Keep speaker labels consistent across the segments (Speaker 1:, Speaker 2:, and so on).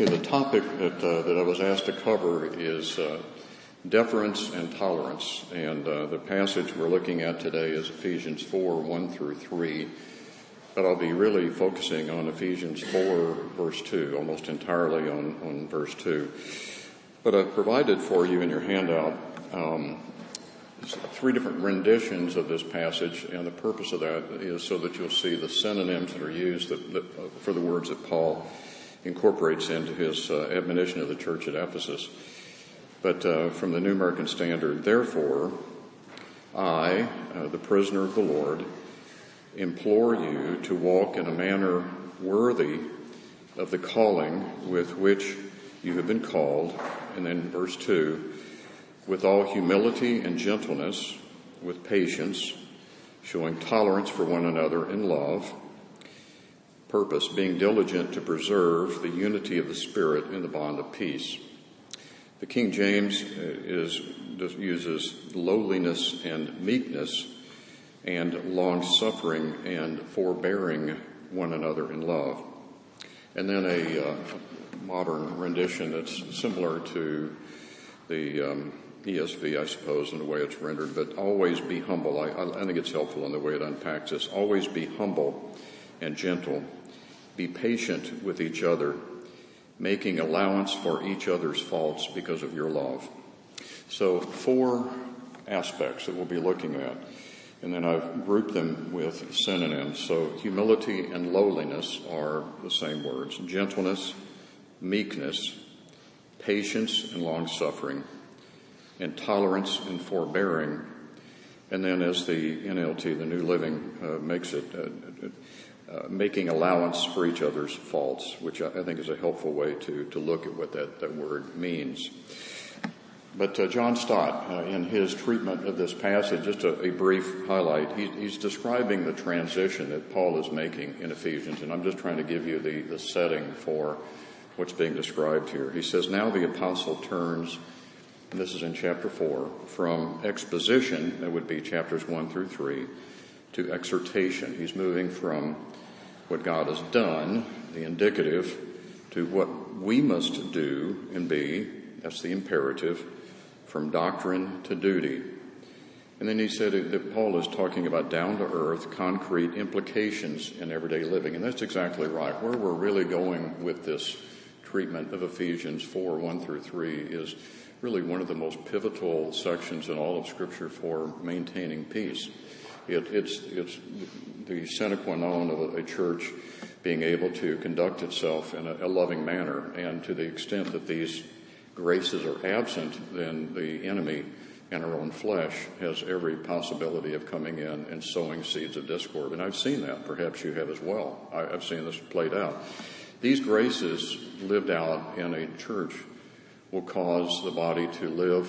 Speaker 1: Okay, the topic that, uh, that I was asked to cover is uh, deference and tolerance. And uh, the passage we're looking at today is Ephesians 4 1 through 3. But I'll be really focusing on Ephesians 4, verse 2, almost entirely on, on verse 2. But I've provided for you in your handout um, three different renditions of this passage, and the purpose of that is so that you'll see the synonyms that are used that, that, uh, for the words that Paul incorporates into his uh, admonition of the church at Ephesus. But uh, from the New American Standard, therefore, I, uh, the prisoner of the Lord, implore you to walk in a manner worthy of the calling with which you have been called. And then verse 2 with all humility and gentleness, with patience, showing tolerance for one another in love purpose, being diligent to preserve the unity of the Spirit in the bond of peace. The King James uh, is, uses lowliness and meekness and long suffering and forbearing one another in love. And then a uh, modern rendition that's similar to the um, ESV, I suppose, in the way it's rendered, but always be humble. I, I think it's helpful in the way it unpacks this. Always be humble and gentle be patient with each other, making allowance for each other's faults because of your love. So, four aspects that we'll be looking at. And then I've grouped them with synonyms. So, humility and lowliness are the same words gentleness, meekness, patience and long suffering, and tolerance and forbearing. And then, as the NLT, the New Living, uh, makes it, uh, uh, making allowance for each other's faults, which I, think is a helpful way to, to look at what that, that word means. But uh, John Stott, uh, in his treatment of this passage, just a, a brief highlight, he, he's describing the transition that Paul is making in Ephesians, and I'm just trying to give you the, the setting for what's being described here. He says, Now the apostle turns, and this is in chapter 4, from exposition, that would be chapters 1 through 3, to exhortation. He's moving from what God has done, the indicative, to what we must do and be, that's the imperative, from doctrine to duty. And then he said that Paul is talking about down to earth, concrete implications in everyday living. And that's exactly right. Where we're really going with this treatment of Ephesians 4 1 through 3 is really one of the most pivotal sections in all of Scripture for maintaining peace. It, it's, the sine qua non of a, church being able to conduct itself in a, loving manner. And to the extent that these graces are absent, then the enemy and our own flesh has every possibility of coming in and sowing seeds of discord. And I've seen that. Perhaps you have as well. I, have seen this played out. These graces lived out in a church will cause the body to live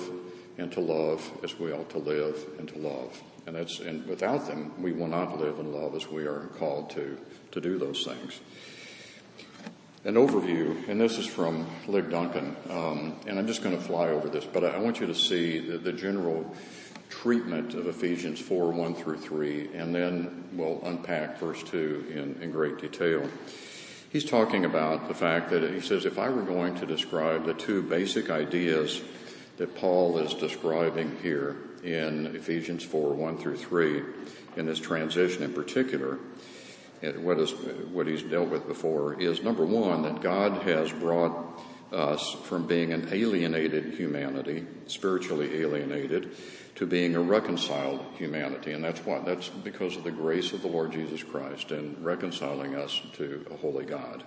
Speaker 1: and to love as we ought to live and to love. And without them, we will not live and love as we are called to, do those things. An overview, and this is from Lig Duncan, um, and I'm just going to fly over this, but I, want you to see the, the general treatment of Ephesians 4, 1 through 3, and then we'll unpack verse 2 in, in great detail. He's talking about the fact that he says, if I were going to describe the two basic ideas that Paul is describing here in Ephesians 4 1 through 3, in this transition in particular, what, is, what he's dealt with before is number one, that God has brought us from being an alienated humanity, spiritually alienated, to being a reconciled humanity. And that's what? That's because of the grace of the Lord Jesus Christ in reconciling us to a holy God.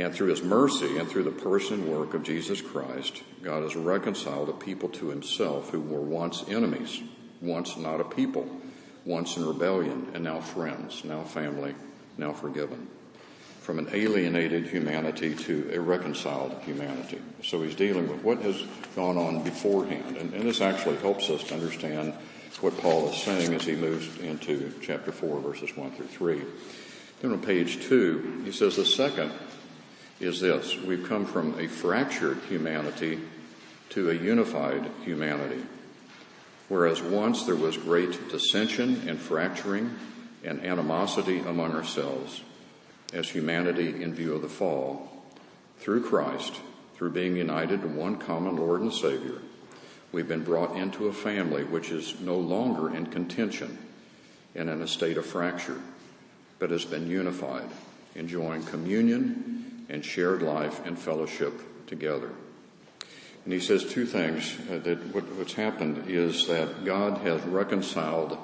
Speaker 1: And through his mercy and through the person and work of Jesus Christ, God has reconciled a people to himself who were once enemies, once not a people, once in rebellion, and now friends, now family, now forgiven. From an alienated humanity to a reconciled humanity. So he's dealing with what has gone on beforehand. And, and this actually helps us to understand what Paul is saying as he moves into chapter 4, verses 1 through 3. Then on page 2, he says the second is this. We've come from a fractured humanity to a unified humanity. Whereas once there was great dissension and fracturing and animosity among ourselves as humanity in view of the fall, through Christ, through being united to one common Lord and Savior, we've been brought into a family which is no longer in contention and in a state of fracture, but has been unified, enjoying communion and shared life and fellowship together. And he says two things uh, that what, what's happened is that God has reconciled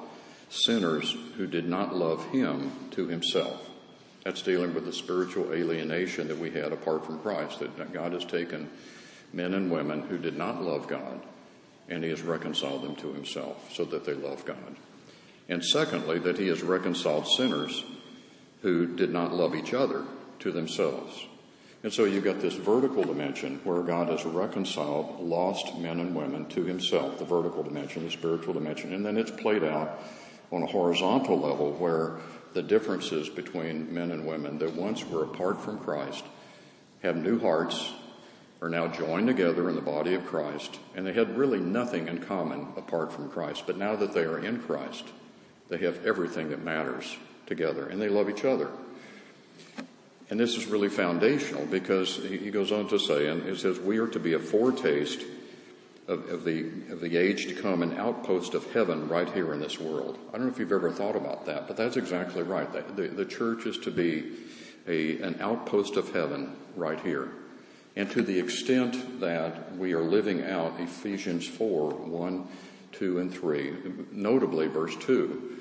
Speaker 1: sinners who did not love him to himself. That's dealing with the spiritual alienation that we had apart from Christ, that God has taken men and women who did not love God and he has reconciled them to himself so that they love God. And secondly, that he has reconciled sinners who did not love each other to themselves. And so you've got this vertical dimension where God has reconciled lost men and women to himself, the vertical dimension, the spiritual dimension, and then it's played out on a horizontal level where the differences between men and women that once were apart from Christ have new hearts, are now joined together in the body of Christ, and they had really nothing in common apart from Christ. But now that they are in Christ, they have everything that matters together, and they love each other. And this is really foundational because he goes on to say, and it says, we are to be a foretaste of, of, the, of the age to come, an outpost of heaven right here in this world. I don't know if you've ever thought about that, but that's exactly right. The, the, the church is to be a, an outpost of heaven right here. And to the extent that we are living out Ephesians 4 1, 2, and 3, notably verse 2,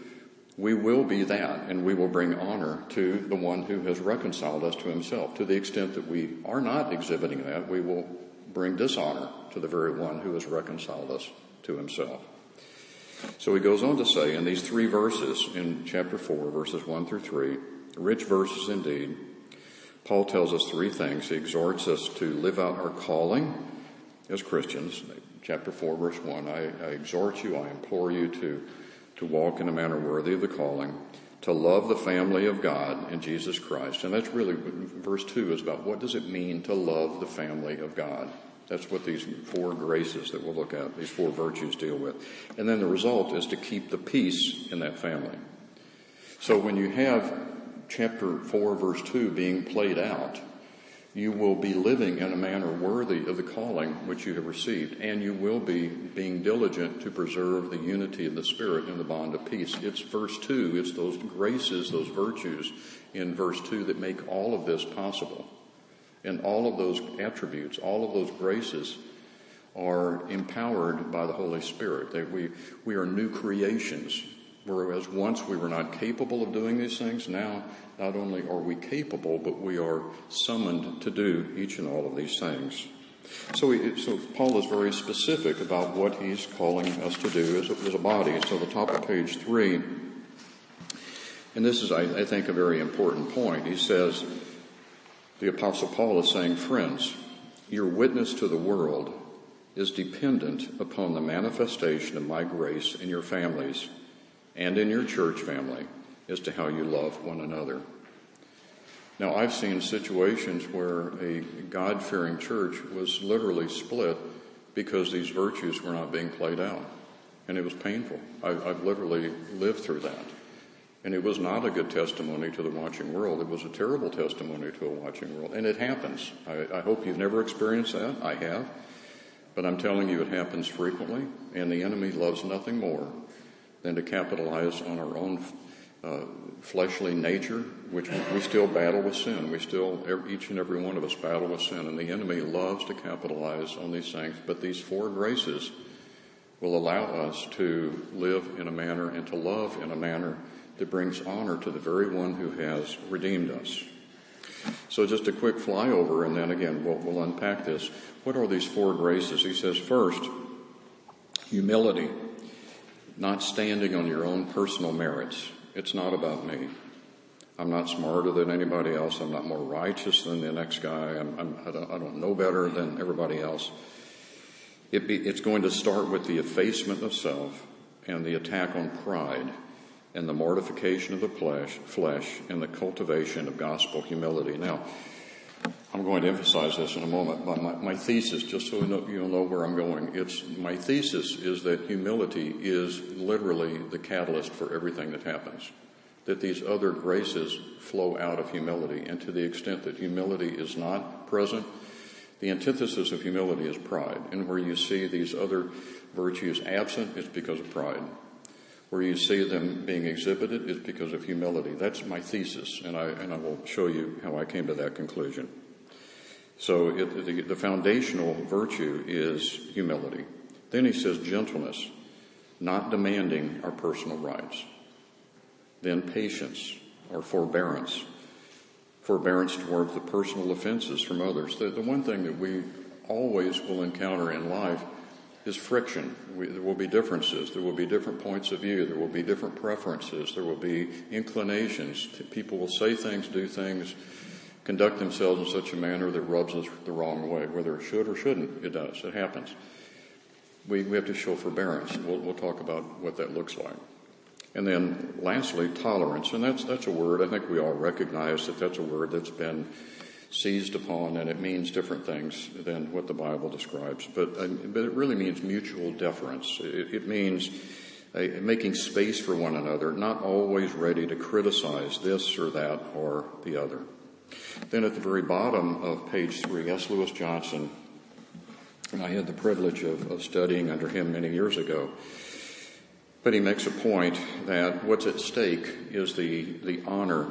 Speaker 1: we will be that and we will bring honor to the one who has reconciled us to himself. To the extent that we are not exhibiting that, we will bring dishonor to the very one who has reconciled us to himself. So he goes on to say in these three verses in chapter 4, verses 1 through 3, rich verses indeed, Paul tells us three things. He exhorts us to live out our calling as Christians. Chapter 4, verse 1 I, I exhort you, I implore you to, to walk in a manner worthy of the calling, to love the family of God in Jesus Christ. And that's really, verse 2 is about what does it mean to love the family of God? That's what these four graces that we'll look at, these four virtues deal with. And then the result is to keep the peace in that family. So when you have chapter 4, verse 2 being played out, you will be living in a manner worthy of the calling which you have received, and you will be being diligent to preserve the unity of the Spirit in the bond of peace. It's verse 2, it's those graces, those virtues in verse 2 that make all of this possible. And all of those attributes, all of those graces are empowered by the Holy Spirit. They, we, we are new creations Whereas once we were not capable of doing these things, now not only are we capable, but we are summoned to do each and all of these things. So, so Paul is very specific about what he's calling us to do as, as a body. So the top of page three, and this is, I, I think, a very important point. He says, the apostle Paul is saying, friends, your witness to the world is dependent upon the manifestation of my grace in your families and in your church family as to how you love one another. Now, I've seen situations where a God fearing church was literally split because these virtues were not being played out. And it was painful. I, have literally lived through that. And it was not a good testimony to the watching world. It was a terrible testimony to a watching world. And it happens. I, I hope you've never experienced that. I have. But I'm telling you, it happens frequently. And the enemy loves nothing more than to capitalize on our own uh, fleshly nature, which we still battle with sin. We still, each and every one of us battle with sin, and the enemy loves to capitalize on these things. But these four graces will allow us to live in a manner and to love in a manner that brings honor to the very one who has redeemed us. So just a quick flyover, and then again, we'll, we'll unpack this. What are these four graces? He says, first, humility not standing on your own personal merits. It's not about me. I'm not smarter than anybody else. I'm not more righteous than the next guy. I'm, I'm, I, don't, I don't know better than everybody else. It be, it's going to start with the effacement of self and the attack on pride and the mortification of the flesh, flesh and the cultivation of gospel humility. Now, I'm going to emphasize this in a moment. but my, my thesis, just so you'll know where I'm going, it's my thesis is that humility is literally the catalyst for everything that happens. that these other graces flow out of humility. And to the extent that humility is not present, the antithesis of humility is pride. And where you see these other virtues absent, it's because of pride. Where you see them being exhibited is because of humility. That's my thesis, and I, and I will show you how I came to that conclusion. So it, the, the foundational virtue is humility. Then he says gentleness, not demanding our personal rights. Then patience or forbearance, forbearance towards the personal offenses from others. The, the one thing that we always will encounter in life is friction. We, there will be differences. There will be different points of view. There will be different preferences. There will be inclinations. People will say things, do things, conduct themselves in such a manner that rubs us the wrong way. Whether it should or shouldn't, it does. It happens. We, we have to show forbearance. We'll, we'll talk about what that looks like. And then lastly, tolerance. And that's, that's a word, I think we all recognize that that's a word that's been seized upon and it means different things than what the Bible describes. But, uh, but it really means mutual deference. It, it means uh, making space for one another, not always ready to criticize this or that or the other. Then at the very bottom of page three, S. Lewis Johnson, and I had the privilege of, of studying under him many years ago. But he makes a point that what's at stake is the, the honor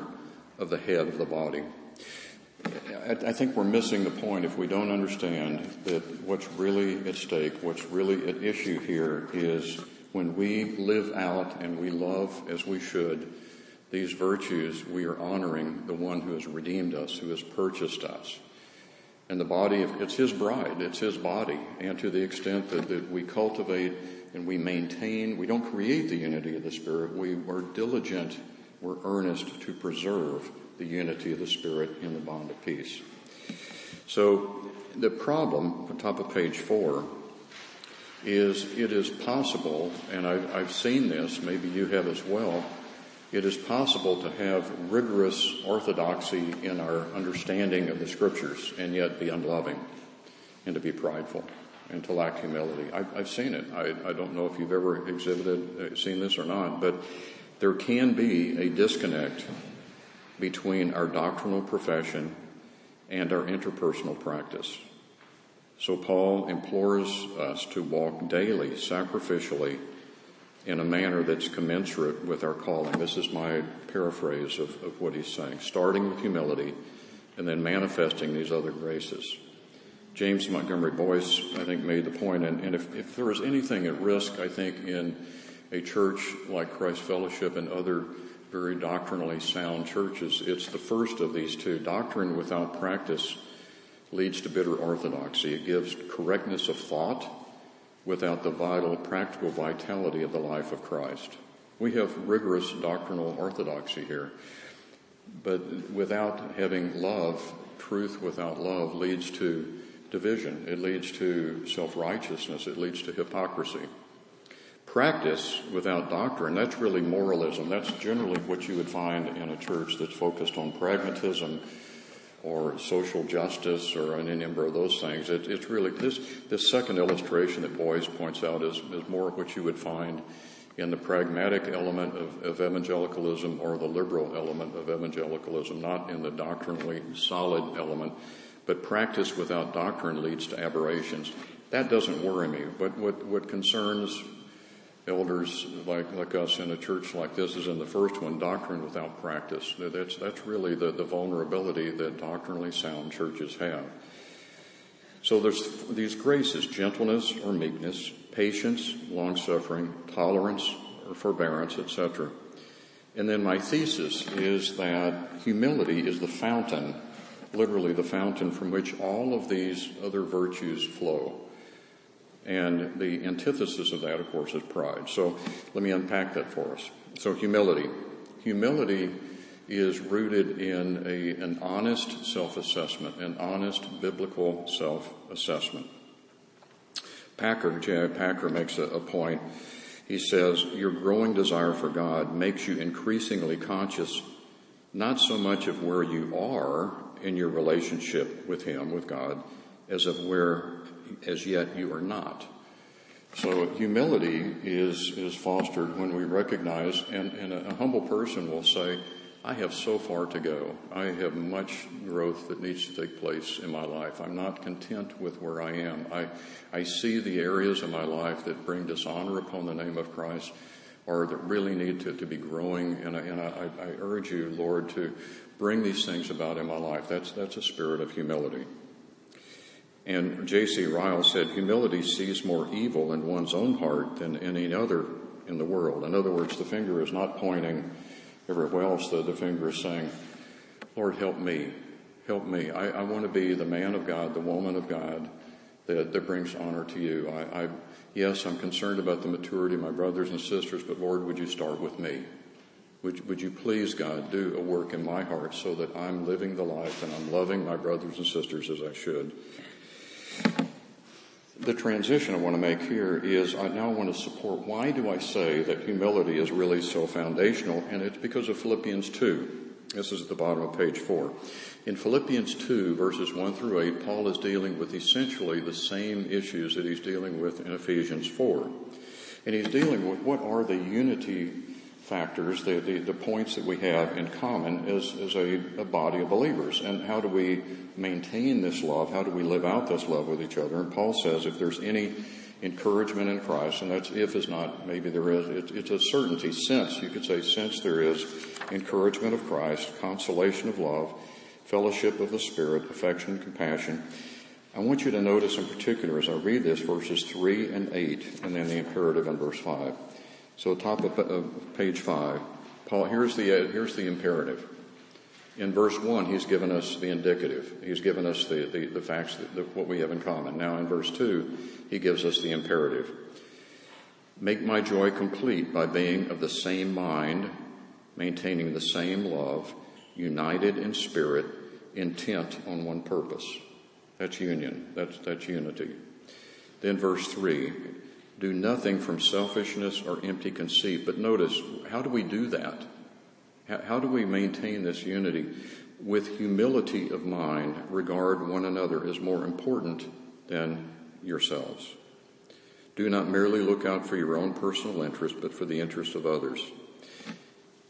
Speaker 1: of the head of the body. I, I think we're missing the point if we don't understand that what's really at stake, what's really at issue here is when we live out and we love as we should these virtues, we are honoring the one who has redeemed us, who has purchased us. And the body, it's his bride, it's his body. And to the extent that, that we cultivate and we maintain, we don't create the unity of the Spirit, we are diligent, we're earnest to preserve the unity of the Spirit in the bond of peace. So the problem, on top of page four, is it is possible, and I've, I've seen this, maybe you have as well, it is possible to have rigorous orthodoxy in our understanding of the scriptures and yet be unloving and to be prideful and to lack humility. I, have seen it. I, I, don't know if you've ever exhibited, uh, seen this or not, but there can be a disconnect between our doctrinal profession and our interpersonal practice. So Paul implores us to walk daily, sacrificially, in a manner that's commensurate with our calling. This is my paraphrase of, of what he's saying. Starting with humility and then manifesting these other graces. James Montgomery Boice, I think, made the point, and, and if, if there was anything at risk, I think, in a church like Christ Fellowship and other very doctrinally sound churches, it's the first of these two. Doctrine without practice leads to bitter orthodoxy. It gives correctness of thought without the vital, practical vitality of the life of Christ. We have rigorous doctrinal orthodoxy here, but without having love, truth without love leads to division. It leads to self-righteousness. It leads to hypocrisy. Practice without doctrine, that's really moralism. That's generally what you would find in a church that's focused on pragmatism or social justice or any number of those things. It, it's really, this, this second illustration that Boice points out is, is more what you would find in the pragmatic element of, of, evangelicalism or the liberal element of evangelicalism, not in the doctrinally solid element but practice without doctrine leads to aberrations. That doesn't worry me. But what, what concerns elders like, like us in a church like this is in the first one, doctrine without practice. That's, that's really the, the vulnerability that doctrinally sound churches have. So there's these graces, gentleness or meekness, patience, long suffering, tolerance or forbearance, etc. And then my thesis is that humility is the fountain literally the fountain from which all of these other virtues flow. And the antithesis of that, of course, is pride. So let me unpack that for us. So humility. Humility is rooted in a, an honest self-assessment, an honest biblical self-assessment. Packer, J.I. Packer makes a, a point. He says, your growing desire for God makes you increasingly conscious not so much of where you are in your relationship with Him, with God, as of where as yet you are not. So humility is, is fostered when we recognize, and, and a, a humble person will say, I have so far to go. I have much growth that needs to take place in my life. I'm not content with where I am. I, I see the areas in my life that bring dishonor upon the name of Christ or that really need to, to be growing. And, I, and I, I urge you, Lord, to bring these things about in my life. That's, that's a spirit of humility. And J.C. Ryle said, humility sees more evil in one's own heart than any other in the world. In other words, the finger is not pointing everywhere else. The, the finger is saying, Lord, help me. Help me. I, I want to be the man of God, the woman of God that, that brings honor to you. I, I, yes, I'm concerned about the maturity of my brothers and sisters, but Lord, would you start with me? Would, would you please, God, do a work in my heart so that I'm living the life and I'm loving my brothers and sisters as I should? The transition I want to make here is I now want to support why do I say that humility is really so foundational? And it's because of Philippians 2. This is at the bottom of page 4. In Philippians 2, verses 1 through 8, Paul is dealing with essentially the same issues that he's dealing with in Ephesians 4. And he's dealing with what are the unity factors, the, the, the, points that we have in common as, as a, a, body of believers. And how do we maintain this love? How do we live out this love with each other? And Paul says if there's any encouragement in Christ, and that's if is not, maybe there is, it, it's a certainty, since, you could say, since there is encouragement of Christ, consolation of love, fellowship of the Spirit, affection compassion. I want you to notice in particular as I read this verses 3 and 8, and then the imperative in verse 5. So top of, of page five, Paul, here's the, uh, here's the imperative. In verse one, he's given us the indicative. He's given us the, the, the facts, that, the, what we have in common. Now in verse two, he gives us the imperative. Make my joy complete by being of the same mind, maintaining the same love, united in spirit, intent on one purpose. That's union. That's, that's unity. Then verse three, do nothing from selfishness or empty conceit. But notice, how do we do that? How do we maintain this unity? With humility of mind, regard one another as more important than yourselves. Do not merely look out for your own personal interest, but for the interest of others.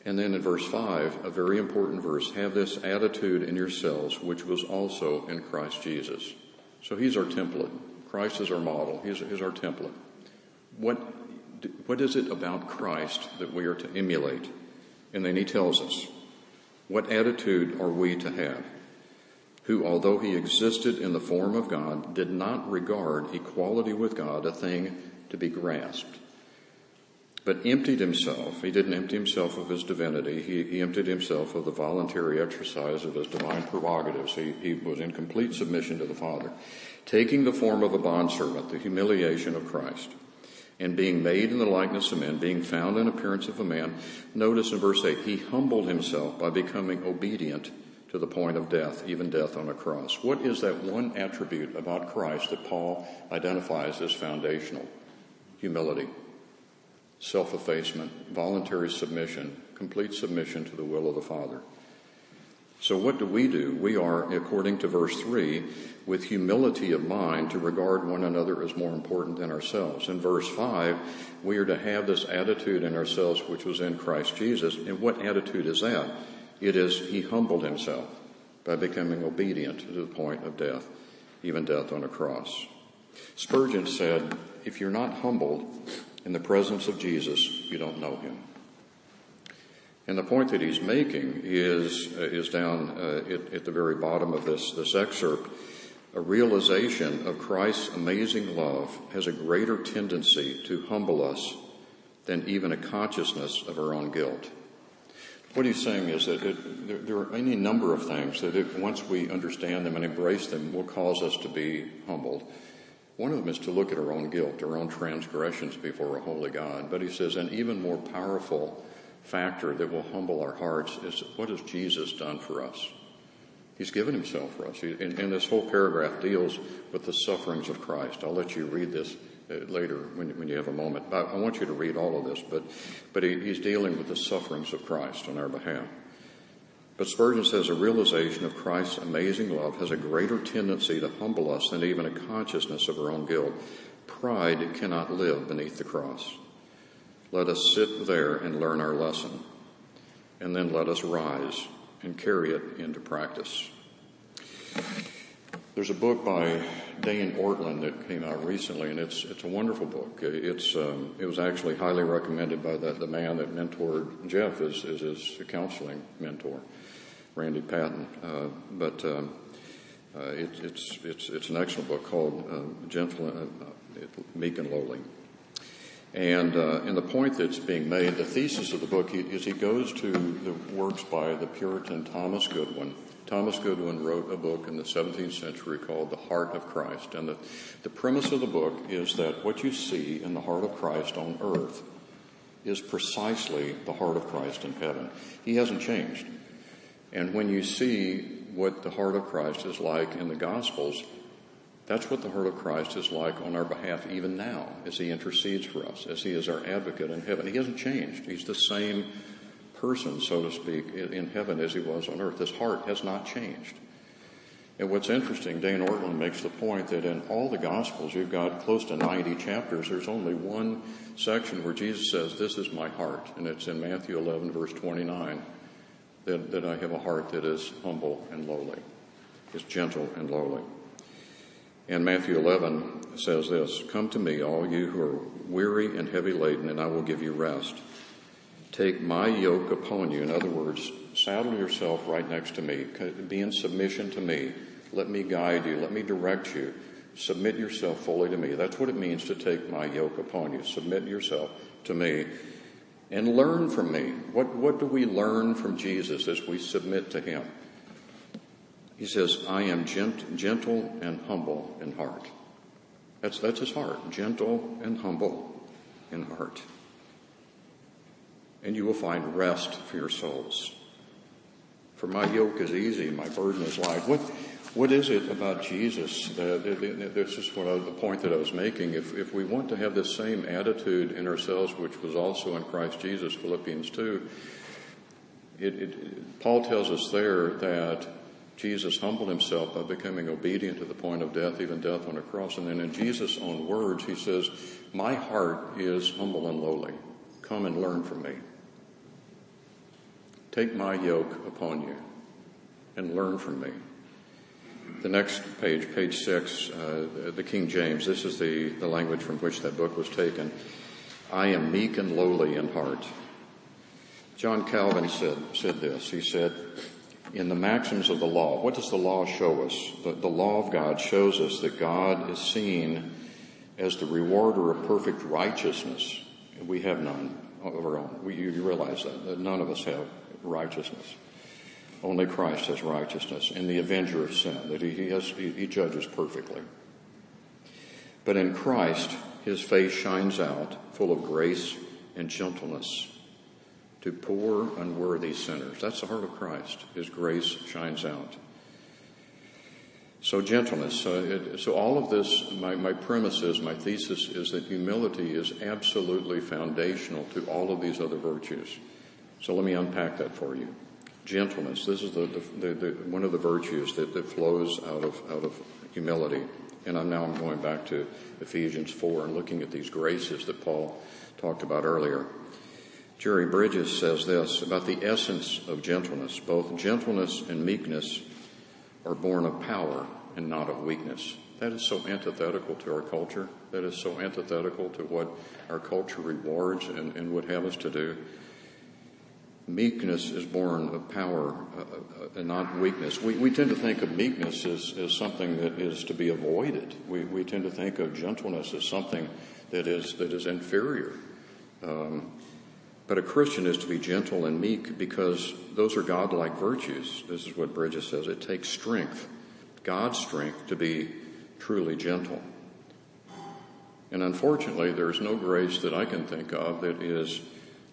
Speaker 1: And then in verse 5, a very important verse, have this attitude in yourselves, which was also in Christ Jesus. So he's our template. Christ is our model. He's, he's our template. What, what is it about Christ that we are to emulate? And then he tells us, what attitude are we to have? Who, although he existed in the form of God, did not regard equality with God a thing to be grasped, but emptied himself. He didn't empty himself of his divinity. He, he emptied himself of the voluntary exercise of his divine prerogatives. He, he was in complete submission to the Father, taking the form of a bondservant, the humiliation of Christ and being made in the likeness of men, being found in appearance of a man, notice in verse 8, he humbled himself by becoming obedient to the point of death, even death on a cross. What is that one attribute about Christ that Paul identifies as foundational? Humility, self effacement, voluntary submission, complete submission to the will of the Father. So what do we do? We are, according to verse 3, with humility of mind to regard one another as more important than ourselves. In verse 5, we are to have this attitude in ourselves which was in Christ Jesus. And what attitude is that? It is he humbled himself by becoming obedient to the point of death, even death on a cross. Spurgeon said, if you're not humbled in the presence of Jesus, you don't know him. And the point that he's making is, uh, is down uh, at, at, the very bottom of this, this excerpt. A realization of Christ's amazing love has a greater tendency to humble us than even a consciousness of our own guilt. What he's saying is that it, there, there, are any number of things that if, once we understand them and embrace them will cause us to be humbled. One of them is to look at our own guilt, our own transgressions before a holy God. But he says, an even more powerful factor that will humble our hearts is what has Jesus done for us? He's given himself for us. And, and, this whole paragraph deals with the sufferings of Christ. I'll let you read this uh, later when, when, you have a moment. But I want you to read all of this. But, but he, he's dealing with the sufferings of Christ on our behalf. But Spurgeon says a realization of Christ's amazing love has a greater tendency to humble us than even a consciousness of our own guilt. Pride cannot live beneath the cross. Let us sit there and learn our lesson, and then let us rise and carry it into practice. There's a book by Dane Ortlund that came out recently, and it's it's a wonderful book. It's um, it was actually highly recommended by the, the man that mentored Jeff as, as his counseling mentor, Randy Patten. Uh, but um, uh, it, it's it's it's an excellent book called uh, Gentle, uh, Meek and Lowly. And, uh, and the point that's being made, the thesis of the book, is he goes to the works by the Puritan Thomas Goodwin. Thomas Goodwin wrote a book in the 17th century called The Heart of Christ. And the, the premise of the book is that what you see in the heart of Christ on earth is precisely the heart of Christ in heaven. He hasn't changed. And when you see what the heart of Christ is like in the Gospels, that's what the heart of Christ is like on our behalf even now as he intercedes for us, as he is our advocate in heaven. He hasn't changed. He's the same person, so to speak, in heaven as he was on earth. His heart has not changed. And what's interesting, Dane Ortlund makes the point that in all the Gospels, you've got close to 90 chapters, there's only one section where Jesus says, This is my heart. And it's in Matthew 11, verse 29, that, that I have a heart that is humble and lowly, is gentle and lowly. And Matthew 11 says this Come to me, all you who are weary and heavy laden, and I will give you rest. Take my yoke upon you. In other words, saddle yourself right next to me. Be in submission to me. Let me guide you. Let me direct you. Submit yourself fully to me. That's what it means to take my yoke upon you. Submit yourself to me and learn from me. What, what do we learn from Jesus as we submit to him? He says, I am gent- gentle and humble in heart. That's, that's his heart, gentle and humble in heart. And you will find rest for your souls. For my yoke is easy, my burden is light. What, what is it about Jesus? That, this is what I, the point that I was making. If, if we want to have the same attitude in ourselves, which was also in Christ Jesus, Philippians 2, it, it, Paul tells us there that Jesus humbled himself by becoming obedient to the point of death, even death on a cross. And then in Jesus' own words, he says, My heart is humble and lowly. Come and learn from me. Take my yoke upon you and learn from me. The next page, page six, uh, the King James, this is the, the language from which that book was taken. I am meek and lowly in heart. John Calvin said, said this. He said, in the maxims of the law. What does the law show us? The, the law of God shows us that God is seen as the rewarder of perfect righteousness. We have none of our own. We, you realize that, that none of us have righteousness. Only Christ has righteousness and the avenger of sin, that he, he, has, he, he judges perfectly. But in Christ, his face shines out, full of grace and gentleness to poor, unworthy sinners. That's the heart of Christ. His grace shines out. So, gentleness. Uh, it, so, all of this, my, my premise is, my thesis is that humility is absolutely foundational to all of these other virtues. So, let me unpack that for you. Gentleness. This is the, the, the, one of the virtues that, that flows out of, out of humility. And I'm now I'm going back to Ephesians 4 and looking at these graces that Paul talked about earlier. Jerry Bridges says this about the essence of gentleness. Both gentleness and meekness are born of power and not of weakness. That is so antithetical to our culture. That is so antithetical to what our culture rewards and, and would have us to do. Meekness is born of power uh, uh, and not weakness. We, we tend to think of meekness as, as something that is to be avoided. We, we tend to think of gentleness as something that is, that is inferior. Um, but a Christian is to be gentle and meek because those are godlike virtues. This is what Bridges says. It takes strength, God's strength, to be truly gentle. And unfortunately, there's no grace that I can think of that is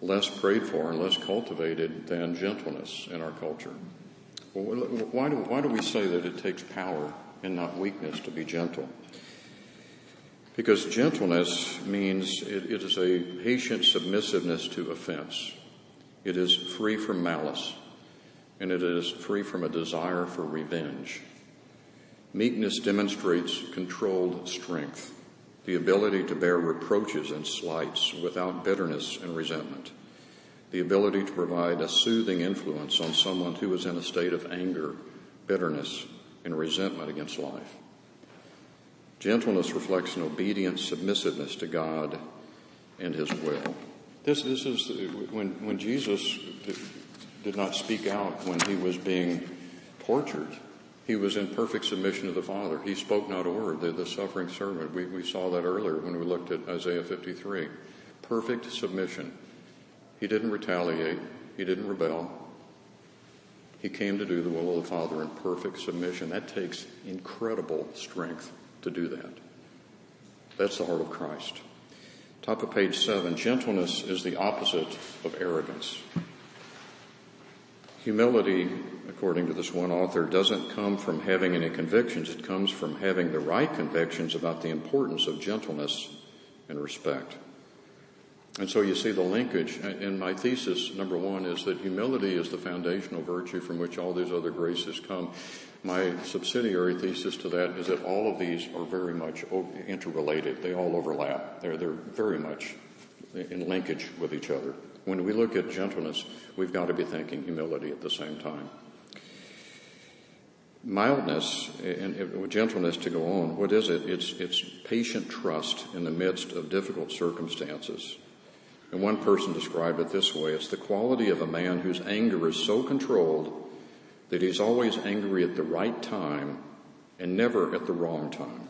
Speaker 1: less prayed for and less cultivated than gentleness in our culture. Well, why, do, why do we say that it takes power and not weakness to be gentle? Because gentleness means it, it is a patient submissiveness to offense. It is free from malice, and it is free from a desire for revenge. Meekness demonstrates controlled strength. the ability to bear reproaches and slights without bitterness and resentment, the ability to provide a soothing influence on someone who is in a state of anger, bitterness, and resentment against life. Gentleness reflects an obedient submissiveness to God and His will. This, this is when, when Jesus did not speak out when he was being tortured. He was in perfect submission to the Father. He spoke not a word. The, the suffering servant, we, we saw that earlier when we looked at Isaiah 53. Perfect submission. He didn't retaliate. He didn't rebel. He came to do the will of the Father in perfect submission. That takes incredible strength to do that. That's the heart of Christ. Top of page seven, gentleness is the opposite of arrogance. Humility, according to this one author, doesn't come from having any convictions. It comes from having the right convictions about the importance of gentleness and respect. And so you see the linkage. In my thesis, number one, is that humility is the foundational virtue from which all these other graces come. My subsidiary thesis to that is that all of these are very much interrelated. They all overlap. They're, they're very much in linkage with each other. When we look at gentleness, we've got to be thinking humility at the same time. Mildness and gentleness to go on, what is it? It's, it's patient trust in the midst of difficult circumstances. And one person described it this way it's the quality of a man whose anger is so controlled that he's always angry at the right time and never at the wrong time.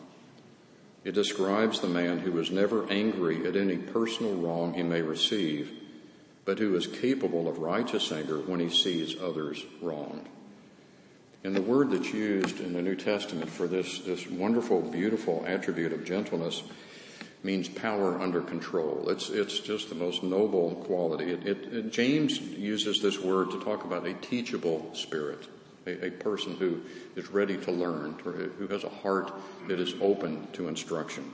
Speaker 1: It describes the man who is never angry at any personal wrong he may receive, but who is capable of righteous anger when he sees others wronged. And the word that's used in the New Testament for this, this wonderful, beautiful attribute of gentleness means power under control. It's, it's just the most noble quality. It, it, it, James uses this word to talk about a teachable spirit, a, a person who is ready to learn, who has a heart that is open to instruction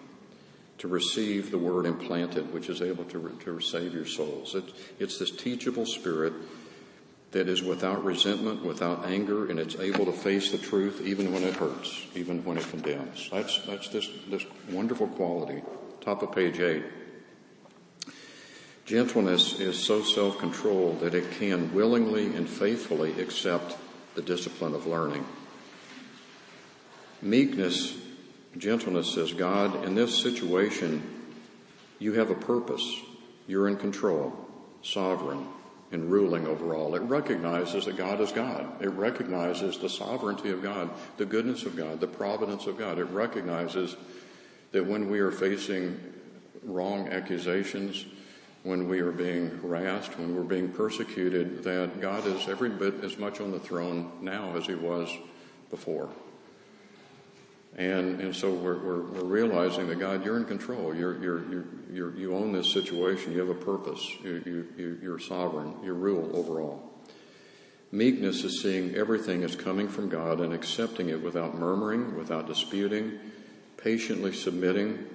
Speaker 1: to receive the word implanted, which is able to, to save your souls. It, it's this teachable spirit that is without resentment, without anger, and it's able to face the truth even when it hurts, even when it condemns. That's, that's this, this wonderful quality. Top of page eight. Gentleness is so self-controlled that it can willingly and faithfully accept the discipline of learning. Meekness Gentleness says, God, in this situation, you have a purpose. You're in control, sovereign, and ruling over all. It recognizes that God is God. It recognizes the sovereignty of God, the goodness of God, the providence of God. It recognizes that when we are facing wrong accusations, when we are being harassed, when we're being persecuted, that God is every bit as much on the throne now as he was before. And, and so we're, we're, we're, realizing that God, you're in control. You're, you're, you're, you own this situation. You have a purpose. You, you, you're sovereign. You rule over all. Meekness is seeing everything as coming from God and accepting it without murmuring, without disputing, patiently submitting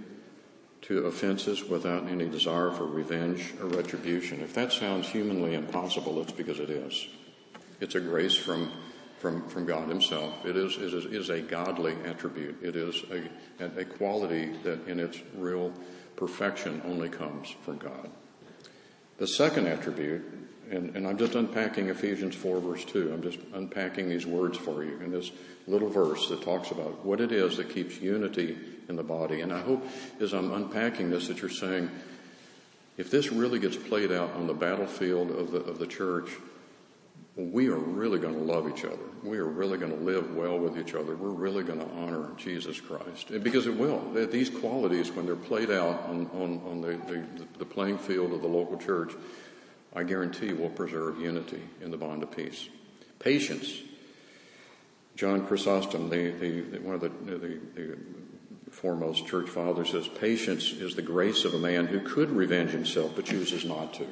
Speaker 1: to offenses without any desire for revenge or retribution. If that sounds humanly impossible, it's because it is. It's a grace from from, from God Himself. It is, it is, is a godly attribute. It is a, a quality that in its real perfection only comes from God. The second attribute, and, and I'm just unpacking Ephesians 4 verse 2. I'm just unpacking these words for you in this little verse that talks about what it is that keeps unity in the body. And I hope as I'm unpacking this that you're saying, if this really gets played out on the battlefield of the, of the church, we are really going to love each other. We are really going to live well with each other. We're really going to honor Jesus Christ. Because it will. These qualities, when they're played out on, on, on the, the, the playing field of the local church, I guarantee will preserve unity in the bond of peace. Patience. John Chrysostom, the, the, one of the, the, the foremost church fathers, says, Patience is the grace of a man who could revenge himself but chooses not to.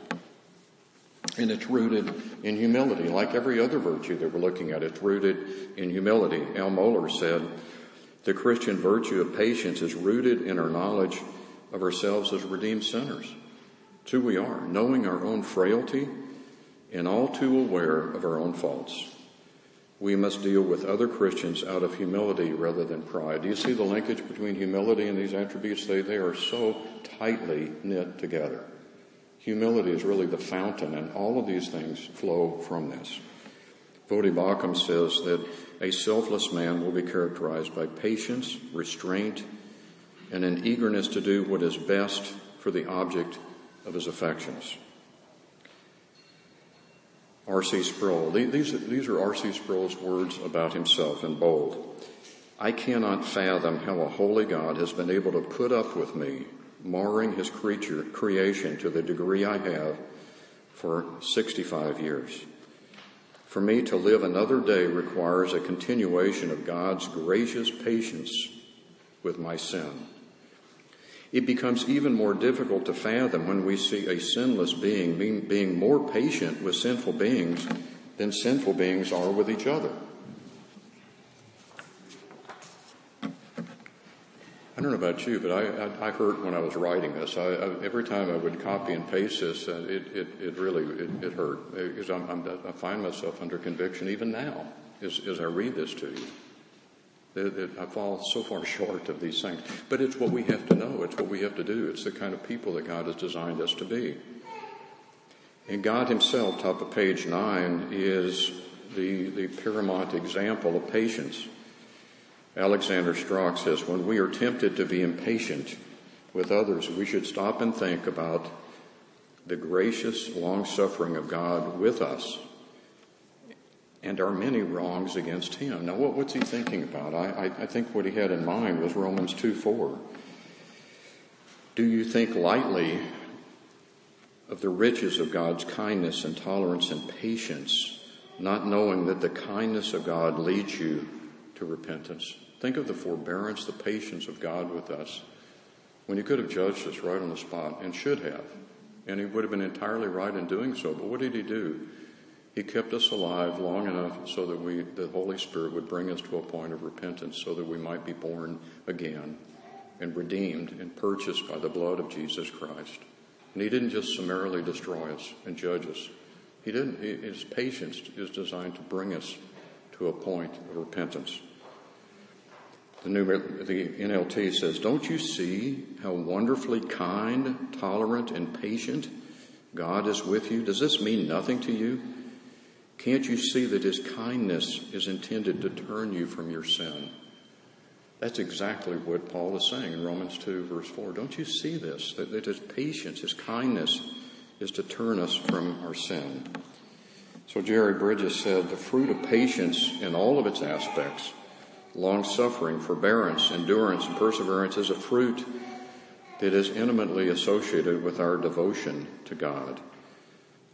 Speaker 1: And it's rooted in humility, like every other virtue that we're looking at. It's rooted in humility. Al Mohler said, the Christian virtue of patience is rooted in our knowledge of ourselves as redeemed sinners. It's who we are, knowing our own frailty and all too aware of our own faults. We must deal with other Christians out of humility rather than pride. Do you see the linkage between humility and these attributes? They, they are so tightly knit together. Humility is really the fountain, and all of these things flow from this. Voddie Baucham says that a selfless man will be characterized by patience, restraint, and an eagerness to do what is best for the object of his affections. R.C. Sproul. These, these are R.C. Sproul's words about himself in bold. I cannot fathom how a holy God has been able to put up with me, marring his creature, creation to the degree I have for 65 years. For me to live another day requires a continuation of God's gracious patience with my sin. It becomes even more difficult to fathom when we see a sinless being being, being more patient with sinful beings than sinful beings are with each other. I don't know about you, but I, I, I hurt when I was writing this. I, every time I would copy and paste this, uh, it, it, it really it, it hurt because I'm, I'm, i find myself under conviction even now as, as I read this to you. I fall so far short of these things. But it's what we have to know. It's what we have to do. It's the kind of people that God has designed us to be. And God Himself, top of page nine, is the, the paramount example of patience. Alexander Strauch says, when we are tempted to be impatient with others, we should stop and think about the gracious long suffering of God with us and our many wrongs against him. Now, what, what's he thinking about? I, I, I think what he had in mind was Romans 2 4. Do you think lightly of the riches of God's kindness and tolerance and patience, not knowing that the kindness of God leads you to repentance? Think of the forbearance, the patience of God with us when he could have judged us right on the spot and should have. And he would have been entirely right in doing so. But what did he do? He kept us alive long enough so that we, the Holy Spirit would bring us to a point of repentance so that we might be born again and redeemed and purchased by the blood of Jesus Christ. And He didn't just summarily destroy us and judge us. He didn't. His patience is designed to bring us to a point of repentance. The, new, the NLT says, Don't you see how wonderfully kind, tolerant, and patient God is with you? Does this mean nothing to you? Can't you see that His kindness is intended to turn you from your sin? That's exactly what Paul is saying in Romans 2, verse 4. Don't you see this? That, that His patience, His kindness is to turn us from our sin. So Jerry Bridges said the fruit of patience in all of its aspects, long suffering, forbearance, endurance, and perseverance, is a fruit that is intimately associated with our devotion to God.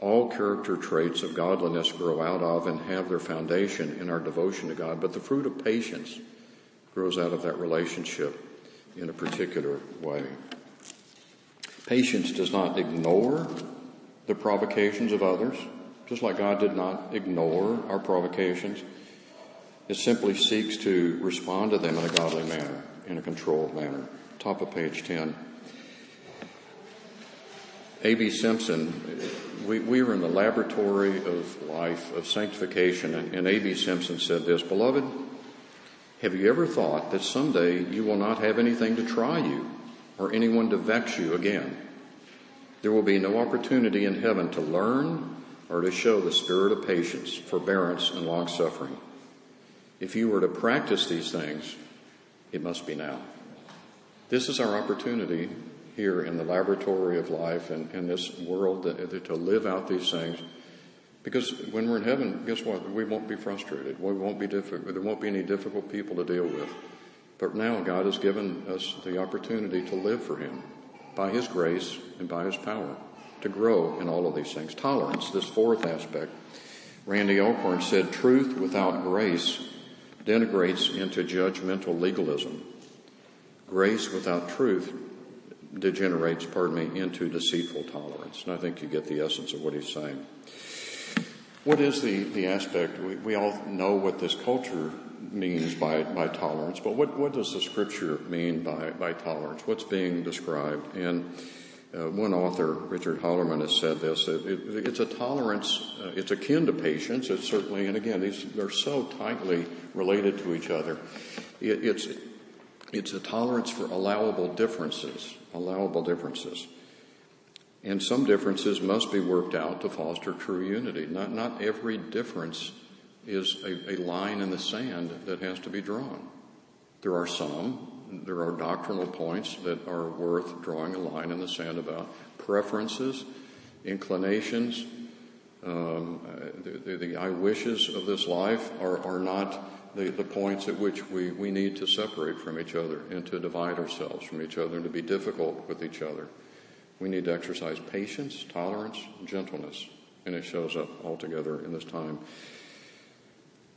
Speaker 1: All character traits of godliness grow out of and have their foundation in our devotion to God, but the fruit of patience grows out of that relationship in a particular way. Patience does not ignore the provocations of others, just like God did not ignore our provocations. It simply seeks to respond to them in a godly manner, in a controlled manner. Top of page 10. A.B. Simpson we, we are in the laboratory of life, of sanctification, and, and A.B. Simpson said this Beloved, have you ever thought that someday you will not have anything to try you or anyone to vex you again? There will be no opportunity in heaven to learn or to show the spirit of patience, forbearance, and long suffering. If you were to practice these things, it must be now. This is our opportunity here in the laboratory of life and in this world to live out these things. Because when we're in heaven, guess what? We won't be frustrated. We won't be difficult. There won't be any difficult people to deal with. But now God has given us the opportunity to live for Him by His grace and by His power to grow in all of these things. Tolerance, this fourth aspect. Randy Alcorn said, truth without grace denigrates into judgmental legalism. Grace without truth degenerates, pardon me, into deceitful tolerance. And I think you get the essence of what he's saying. What is the, the aspect? We, we all know what this culture means by, by tolerance, but what, what does the scripture mean by, by tolerance? What's being described? And Uh, one author, Richard Hollerman, has said this. It, it, it's a tolerance. Uh, it's akin to patience. It's certainly, and again, these they're so tightly related to each other. It, it's it's a tolerance for allowable differences. Allowable differences. And some differences must be worked out to foster true unity. Not, not every difference is a, a line in the sand that has to be drawn. There are some, there are doctrinal points that are worth drawing a line in the sand about. Preferences, inclinations, um, the, the, the, I wishes of this life are, are not the, the points at which we, we need to separate from each other and to divide ourselves from each other and to be difficult with each other. We need to exercise patience, tolerance, gentleness, and it shows up altogether in this time.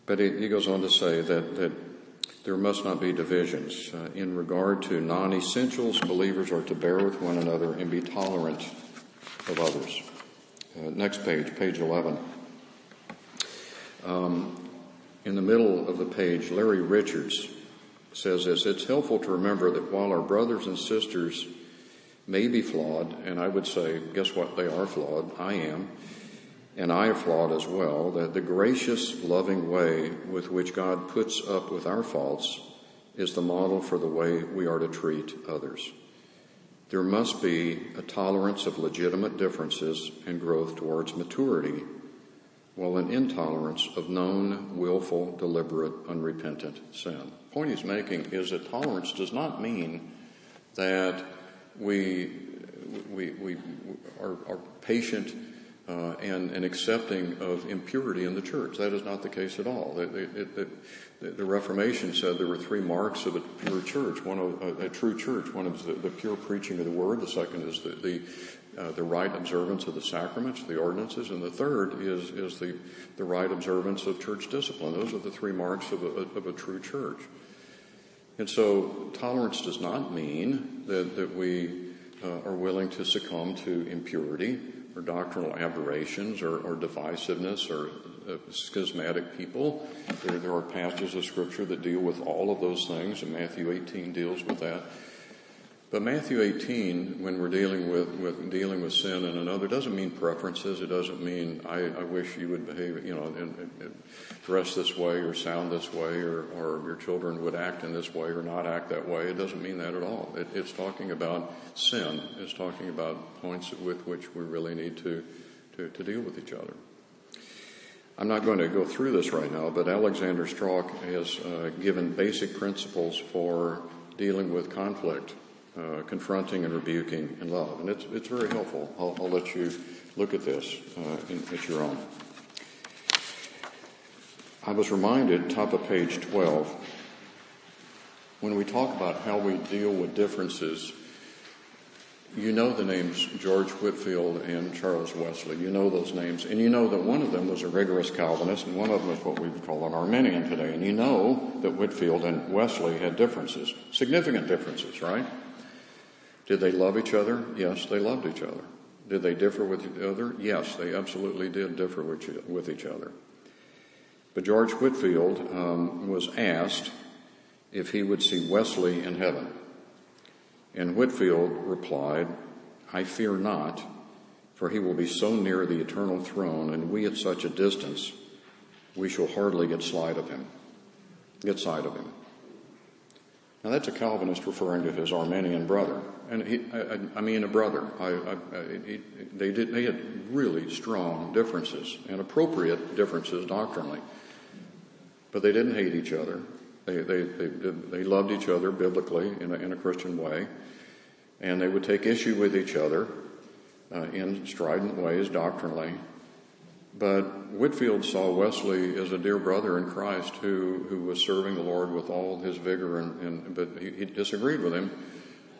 Speaker 1: But he, he goes on to say that, that there must not be divisions. Uh, in regard to non essentials, believers are to bear with one another and be tolerant of others. Uh, next page, page 11. Um, in the middle of the page, Larry Richards says this It's helpful to remember that while our brothers and sisters may be flawed, and I would say, guess what? They are flawed. I am. And I am flawed as well. That the gracious, loving way with which God puts up with our faults is the model for the way we are to treat others. There must be a tolerance of legitimate differences and growth towards maturity, while an intolerance of known, willful, deliberate, unrepentant sin. The point he's making is that tolerance does not mean that we, we, we are, are patient uh, and, and, accepting of impurity in the church. That is not the case at all. It, it, it, the Reformation said there were three marks of a pure church. One of a, a true church. One is the, the, pure preaching of the word. The second is the the, uh, the, right observance of the sacraments, the ordinances, and the third is is the the right observance of church discipline. Those are the three marks of a, of a true church. And so tolerance does not mean that, that we uh, are willing to succumb to impurity or doctrinal aberrations or, or divisiveness or uh, schismatic people. There, there are passages of scripture that deal with all of those things, and Matthew 18 deals with that. But Matthew 18, when we're dealing with, with dealing with sin and another, doesn't mean preferences. It doesn't mean I, I wish you would behave, you know, and, and dress this way or sound this way, or, or your children would act in this way or not act that way. It doesn't mean that at all. It, it's talking about sin. It's talking about points with which we really need to, to, to deal with each other. I'm not going to go through this right now, but Alexander Strauch has uh, given basic principles for dealing with conflict uh, confronting and rebuking in love. And it's, it's very helpful. I'll, I'll let you look at this uh, in, at your own. I was reminded, top of page 12, when we talk about how we deal with differences, you know the names George Whitefield and Charles Wesley. You know those names. And you know that one of them was a rigorous Calvinist and one of them is what we would call an Arminian today. And you know that Whitefield and Wesley had differences, significant differences, right? Did they love each other? Yes, they loved each other. Did they differ with each other? Yes, they absolutely did differ with each other. But George Whitefield um, was asked if he would see Wesley in heaven. And Whitefield replied, I fear not, for he will be so near the eternal throne, and we at such a distance, we shall hardly get sight of him. Get sight of him. Now that's a Calvinist referring to his Arminian brother, and he, I, I, mean a brother. I, I, he, they did. They had really strong differences and appropriate differences doctrinally, but they didn't hate each other. They they they, they loved each other biblically in a, in a Christian way, and they would take issue with each other uh, in strident ways doctrinally, but Whitefield saw Wesley as a dear brother in Christ who, who was serving the Lord with all his vigor, and, and but he, he, disagreed with him,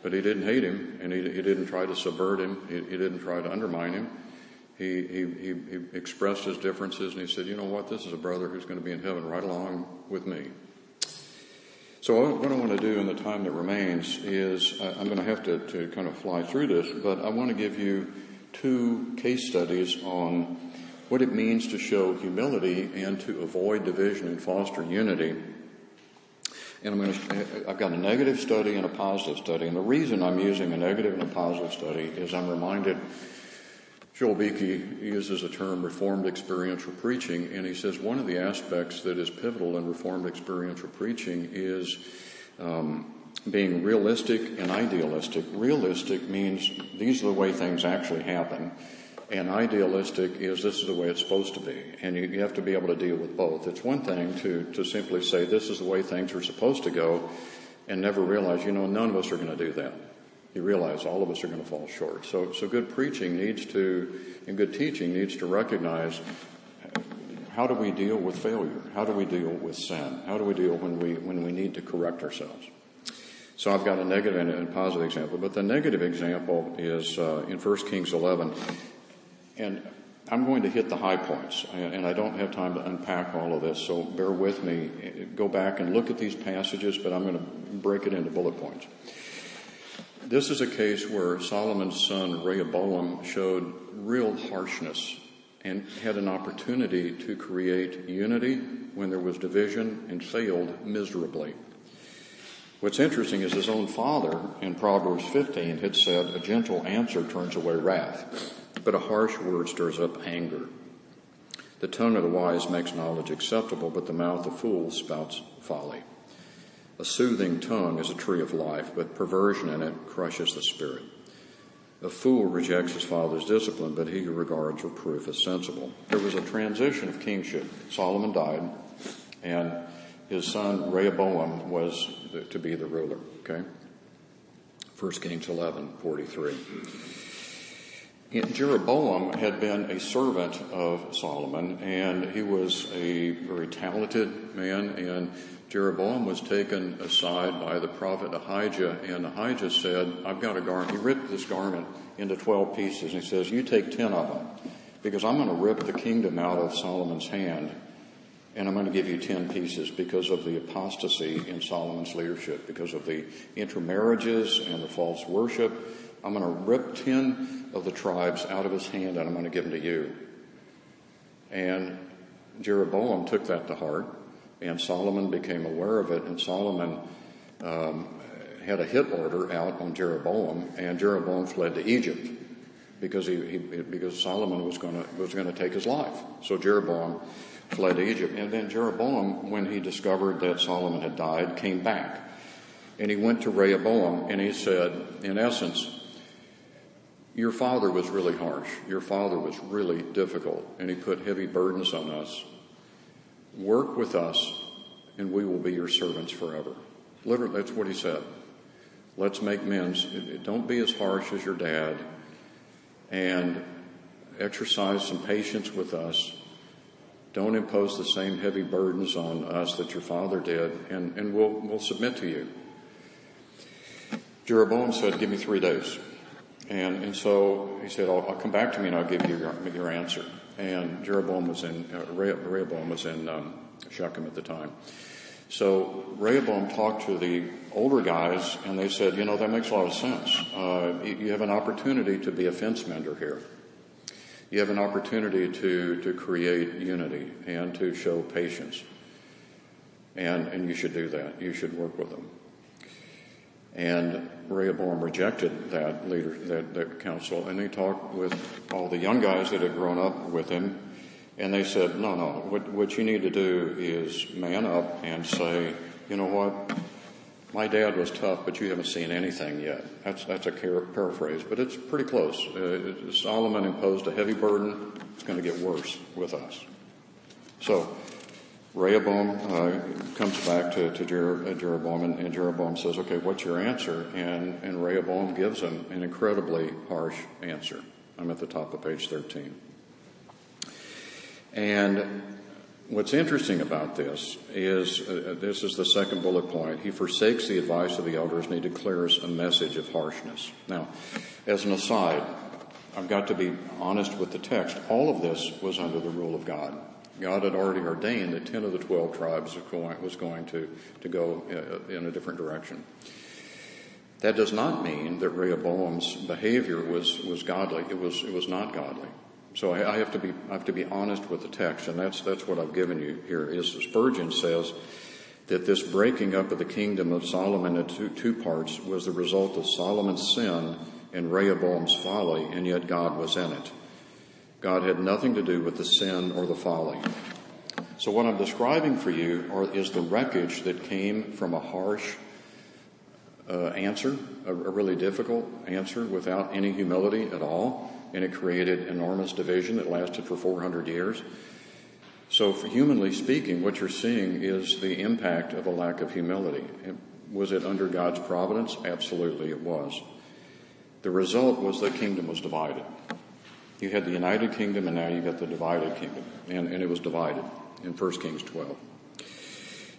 Speaker 1: but he didn't hate him, and he, he didn't try to subvert him, he, he didn't try to undermine him. He, he, he, he expressed his differences, and he said, "You know what? This is a brother who's going to be in heaven right along with me." So what I want to do in the time that remains is I'm going to have to, to kind of fly through this, but I want to give you two case studies on what it means to show humility and to avoid division and foster unity. And I'm going to, I've got a negative study and a positive study. And the reason I'm using a negative and a positive study is I'm reminded Joel Beeke uses the term reformed experiential preaching, and he says one of the aspects that is pivotal in reformed experiential preaching is um, being realistic and idealistic. Realistic means these are the way things actually happen. And idealistic is this is the way it's supposed to be. And you, you have to be able to deal with both. It's one thing to, to simply say this is the way things are supposed to go and never realize, you know, none of us are going to do that. You realize all of us are going to fall short. So, so good preaching needs to, and good teaching needs to recognize how do we deal with failure? How do we deal with sin? How do we deal when we, when we need to correct ourselves? So I've got a negative and a positive example, but the negative example is uh, in 1 Kings 11. And I'm going to hit the high points, and I don't have time to unpack all of this, so bear with me. Go back and look at these passages, but I'm going to break it into bullet points. This is a case where Solomon's son Rehoboam showed real harshness and had an opportunity to create unity when there was division and failed miserably. What's interesting is his own father in Proverbs 15 had said, a gentle answer turns away wrath but a harsh word stirs up anger. The tongue of the wise makes knowledge acceptable, but the mouth of fools spouts folly. A soothing tongue is a tree of life, but perversion in it crushes the spirit. A fool rejects his father's discipline, but he who regards reproof is sensible. There was a transition of kingship. Solomon died, and his son Rehoboam was to be the ruler. Okay? 1 Kings 11, 43. Jeroboam had been a servant of Solomon, and he was a very talented man. And Jeroboam was taken aside by the prophet Ahijah, and Ahijah said, I've got a garment. He ripped this garment into 12 pieces, and he says, You take 10 of them, because I'm going to rip the kingdom out of Solomon's hand, and I'm going to give you 10 pieces because of the apostasy in Solomon's leadership, because of the intermarriages and the false worship. I'm going to rip 10 of the tribes out of his hand and I'm going to give them to you. And Jeroboam took that to heart and Solomon became aware of it and Solomon um, had a hit order out on Jeroboam and Jeroboam fled to Egypt because he, he because Solomon was going to was going to take his life. So Jeroboam fled to Egypt and then Jeroboam when he discovered that Solomon had died came back and he went to Rehoboam and he said in essence your father was really harsh. Your father was really difficult, and he put heavy burdens on us. Work with us, and we will be your servants forever. Literally, that's what he said. Let's make amends. Don't be as harsh as your dad, and exercise some patience with us. Don't impose the same heavy burdens on us that your father did, and, and we'll, we'll submit to you. Jeroboam said, Give me three days. And, and so he said, I'll, I'll, come back to me and I'll give you your, your answer. And Jeroboam was in, uh, Rehoboam was in um, Shechem at the time. So Rehoboam talked to the older guys and they said, you know, that makes a lot of sense. Uh, you have an opportunity to be a fence mender here. You have an opportunity to, to create unity and to show patience. And, and you should do that. You should work with them. And Rehoboam rejected that leader, that, that council, and he talked with all the young guys that had grown up with him, and they said, no, no, what, what you need to do is man up and say, you know what, my dad was tough, but you haven't seen anything yet. That's, that's a paraphrase, but it's pretty close. Uh, Solomon imposed a heavy burden. It's going to get worse with us. So, Rehoboam uh, comes back to, uh, Jeroboam, and, Jeroboam says, Okay, what's your answer? And, and Rehoboam gives him an incredibly harsh answer. I'm at the top of page 13. And what's interesting about this is uh, this is the second bullet point. He forsakes the advice of the elders and he declares a message of harshness. Now, as an aside, I've got to be honest with the text. All of this was under the rule of God. God had already ordained that 10 of the 12 tribes was going to, to go uh, in a different direction. That does not mean that Rehoboam's behavior was, was godly. It was, it was not godly. So I, I have to be, I have to be honest with the text, and that's, that's what I've given you here. Is Spurgeon says, that this breaking up of the kingdom of Solomon into two, two parts was the result of Solomon's sin and Rehoboam's folly, and yet God was in it. God had nothing to do with the sin or the folly. So what I'm describing for you are, is the wreckage that came from a harsh uh, answer, a, a really difficult answer without any humility at all, and it created enormous division that lasted for 400 years. So, humanly speaking, what you're seeing is the impact of a lack of humility. Was it under God's providence? Absolutely, it was. The result was the kingdom was divided. You had the united kingdom, and now you've got the divided kingdom, and, and it was divided in 1 Kings 12.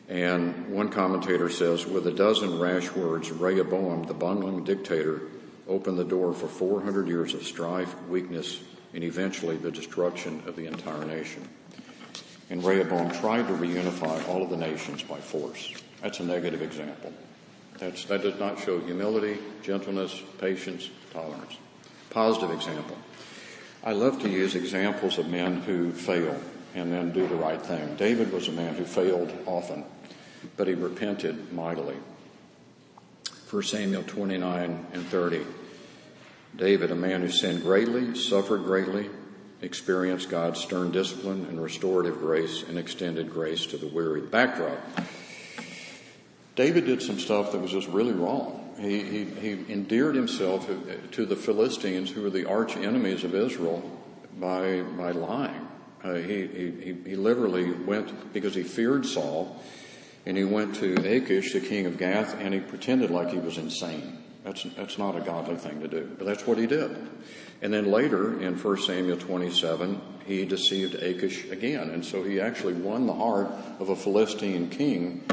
Speaker 1: And one commentator says, with a dozen rash words, Rehoboam, the bungling dictator, opened the door for 400 years of strife, weakness, and eventually the destruction of the entire nation. And Rehoboam tried to reunify all of the nations by force. That's a negative example. That's, that does not show humility, gentleness, patience, tolerance. Positive example. I love to use examples of men who fail and then do the right thing. David was a man who failed often but he repented mightily. 1 Samuel 29 and 30. David, a man who sinned greatly, suffered greatly, experienced God's stern discipline and restorative grace and extended grace to the weary. Backdrop. David did some stuff that was just really wrong. He, he, he endeared himself to the Philistines, who were the arch enemies of Israel, by, by lying. Uh, he, he, he literally went because he feared Saul and he went to Achish, the king of Gath, and he pretended like he was insane. That's, that's not a godly thing to do, but that's what he did. And then later in 1 Samuel 27, he deceived Achish again. And so he actually won the heart of a Philistine king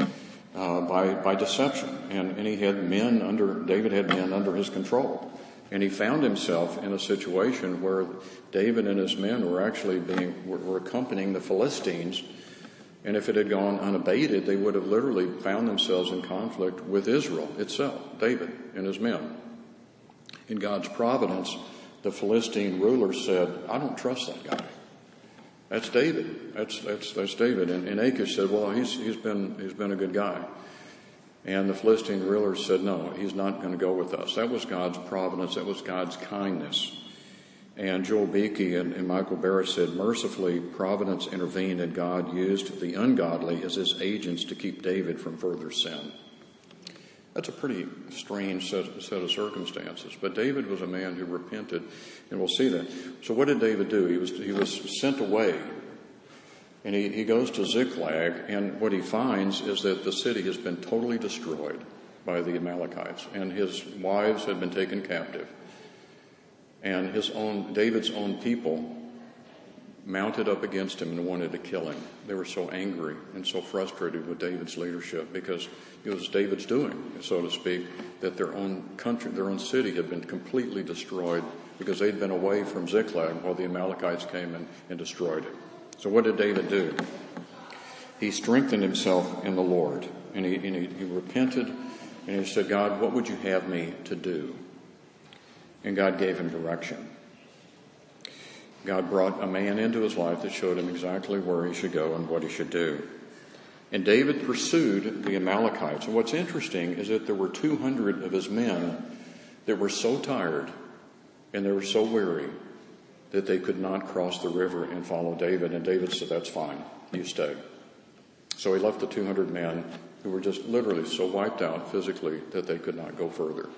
Speaker 1: uh, by, by deception. And, and he had men under, David had men under his control. And he found himself in a situation where David and his men were actually being, were, were accompanying the Philistines and if it had gone unabated, they would have literally found themselves in conflict with Israel itself, David and his men. In God's providence, the Philistine ruler said, I don't trust that guy. That's David. That's, that's, that's David. And, and Achish said, well, he's, he's been, he's been a good guy. And the Philistine ruler said, no, he's not going to go with us. That was God's providence. That was God's kindness. And Joel Beeke and, and, Michael Barrett said, mercifully, Providence intervened and God used the ungodly as his agents to keep David from further sin. That's a pretty strange set, of circumstances. But David was a man who repented, and we'll see that. So what did David do? He was, he was sent away. And he, he goes to Ziklag, and what he finds is that the city has been totally destroyed by the Amalekites, and his wives had been taken captive and his own David's own people mounted up against him and wanted to kill him. They were so angry and so frustrated with David's leadership because it was David's doing, so to speak, that their own country, their own city had been completely destroyed because they'd been away from Ziklag while the Amalekites came and, and destroyed it. So what did David do? He strengthened himself in the Lord and he, and he, he repented and he said, God, what would you have me to do? and God gave him direction. God brought a man into his life that showed him exactly where he should go and what he should do. And David pursued the Amalekites. And what's interesting is that there were 200 of his men that were so tired and they were so weary that they could not cross the river and follow David. And David said, That's fine, you stay. So he left the 200 men who were just literally so wiped out physically that they could not go further.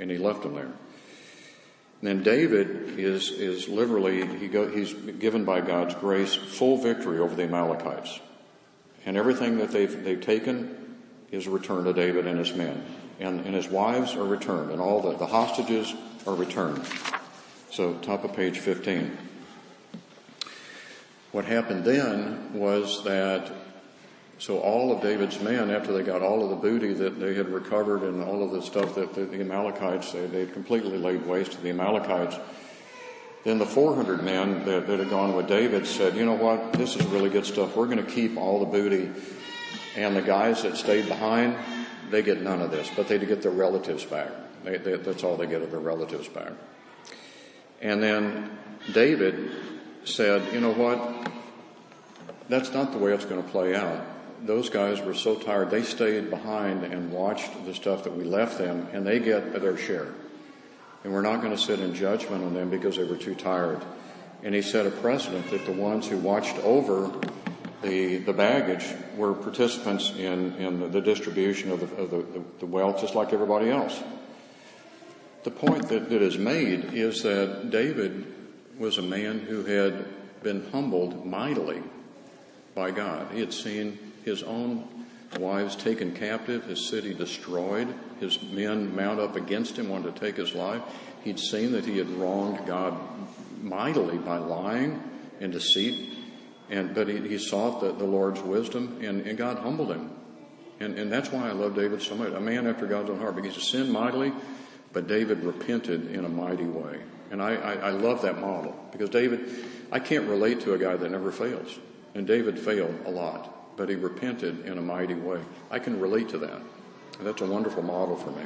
Speaker 1: And he left them there. Then David is, is literally, he go, he's given by God's grace full victory over the Amalekites. And everything that they've, they've taken is returned to David and his men. And, and his wives are returned, and all the, the hostages are returned. So, top of page 15. What happened then was that so all of David's men, after they got all of the booty that they had recovered and all of the stuff that the, the Amalekites, they, they had completely laid waste to the Amalekites, then the 400 men that, that had gone with David said, you know what, this is really good stuff. We're going to keep all the booty. And the guys that stayed behind, they get none of this, but they get their relatives back. They, they, that's all they get of their relatives back. And then David said, you know what, that's not the way it's going to play out those guys were so tired, they stayed behind and watched the stuff that we left them, and they get their share. And we're not going to sit in judgment on them because they were too tired. And he set a precedent that the ones who watched over the, the baggage were participants in, in the distribution of, the, of the, the wealth just like everybody else. The point that, that is made is that David was a man who had been humbled mightily by God. He had seen his own wives taken captive, his city destroyed, his men mount up against him, wanted to take his life. He'd seen that he had wronged God mightily by lying and deceit. And, but he, he sought the, the Lord's wisdom and, and God humbled him. And, and that's why I love David so much. A man after God's own heart because he sinned mightily, but David repented in a mighty way. And I, I, I love that model because David, I can't relate to a guy that never fails. And David failed a lot, but he repented in a mighty way. I can relate to that. That's a wonderful model for me.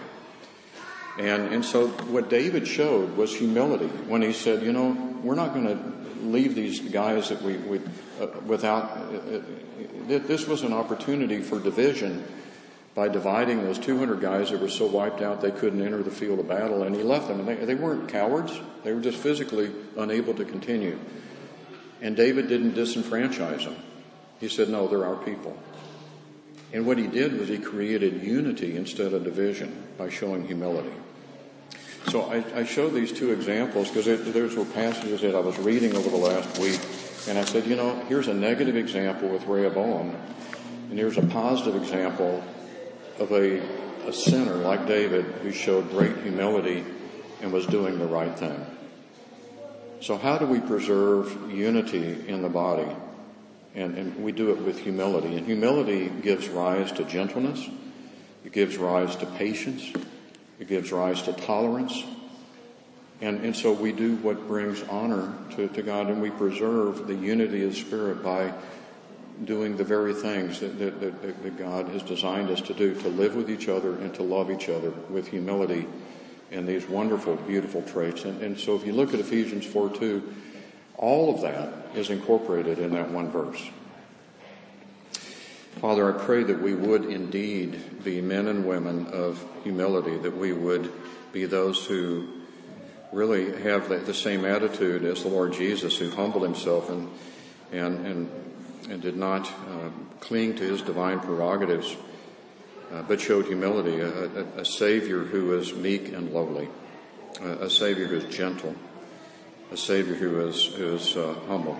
Speaker 1: And, and so what David showed was humility when he said, you know, we're not going to leave these guys that we, we uh, without, uh, uh this was an opportunity for division by dividing those 200 guys that were so wiped out they couldn't enter the field of battle and he left them. And they, they weren't cowards. They were just physically unable to continue. And David didn't disenfranchise them. He said, no, they're our people. And what he did was he created unity instead of division by showing humility. So I, I show these two examples because those were passages that I was reading over the last week. And I said, you know, here's a negative example with Rehoboam. And here's a positive example of a, a sinner like David who showed great humility and was doing the right thing. So how do we preserve unity in the body? And, and we do it with humility. And humility gives rise to gentleness. It gives rise to patience. It gives rise to tolerance. And, and so we do what brings honor to, to God and we preserve the unity of Spirit by doing the very things that, that, that, that God has designed us to do, to live with each other and to love each other with humility and these wonderful, beautiful traits. And, and so if you look at Ephesians 4 2, all of that is incorporated in that one verse. Father, I pray that we would indeed be men and women of humility, that we would be those who really have the, same attitude as the Lord Jesus, who humbled himself and, and, and, and did not uh, cling to his divine prerogatives, uh, but showed humility, a, a, a, Savior who is meek and lowly, a, a Savior who is gentle, a Savior who is, is uh, humble.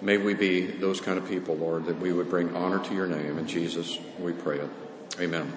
Speaker 1: May we be those kind of people, Lord, that we would bring honor to your name. In Jesus, we pray it. Amen.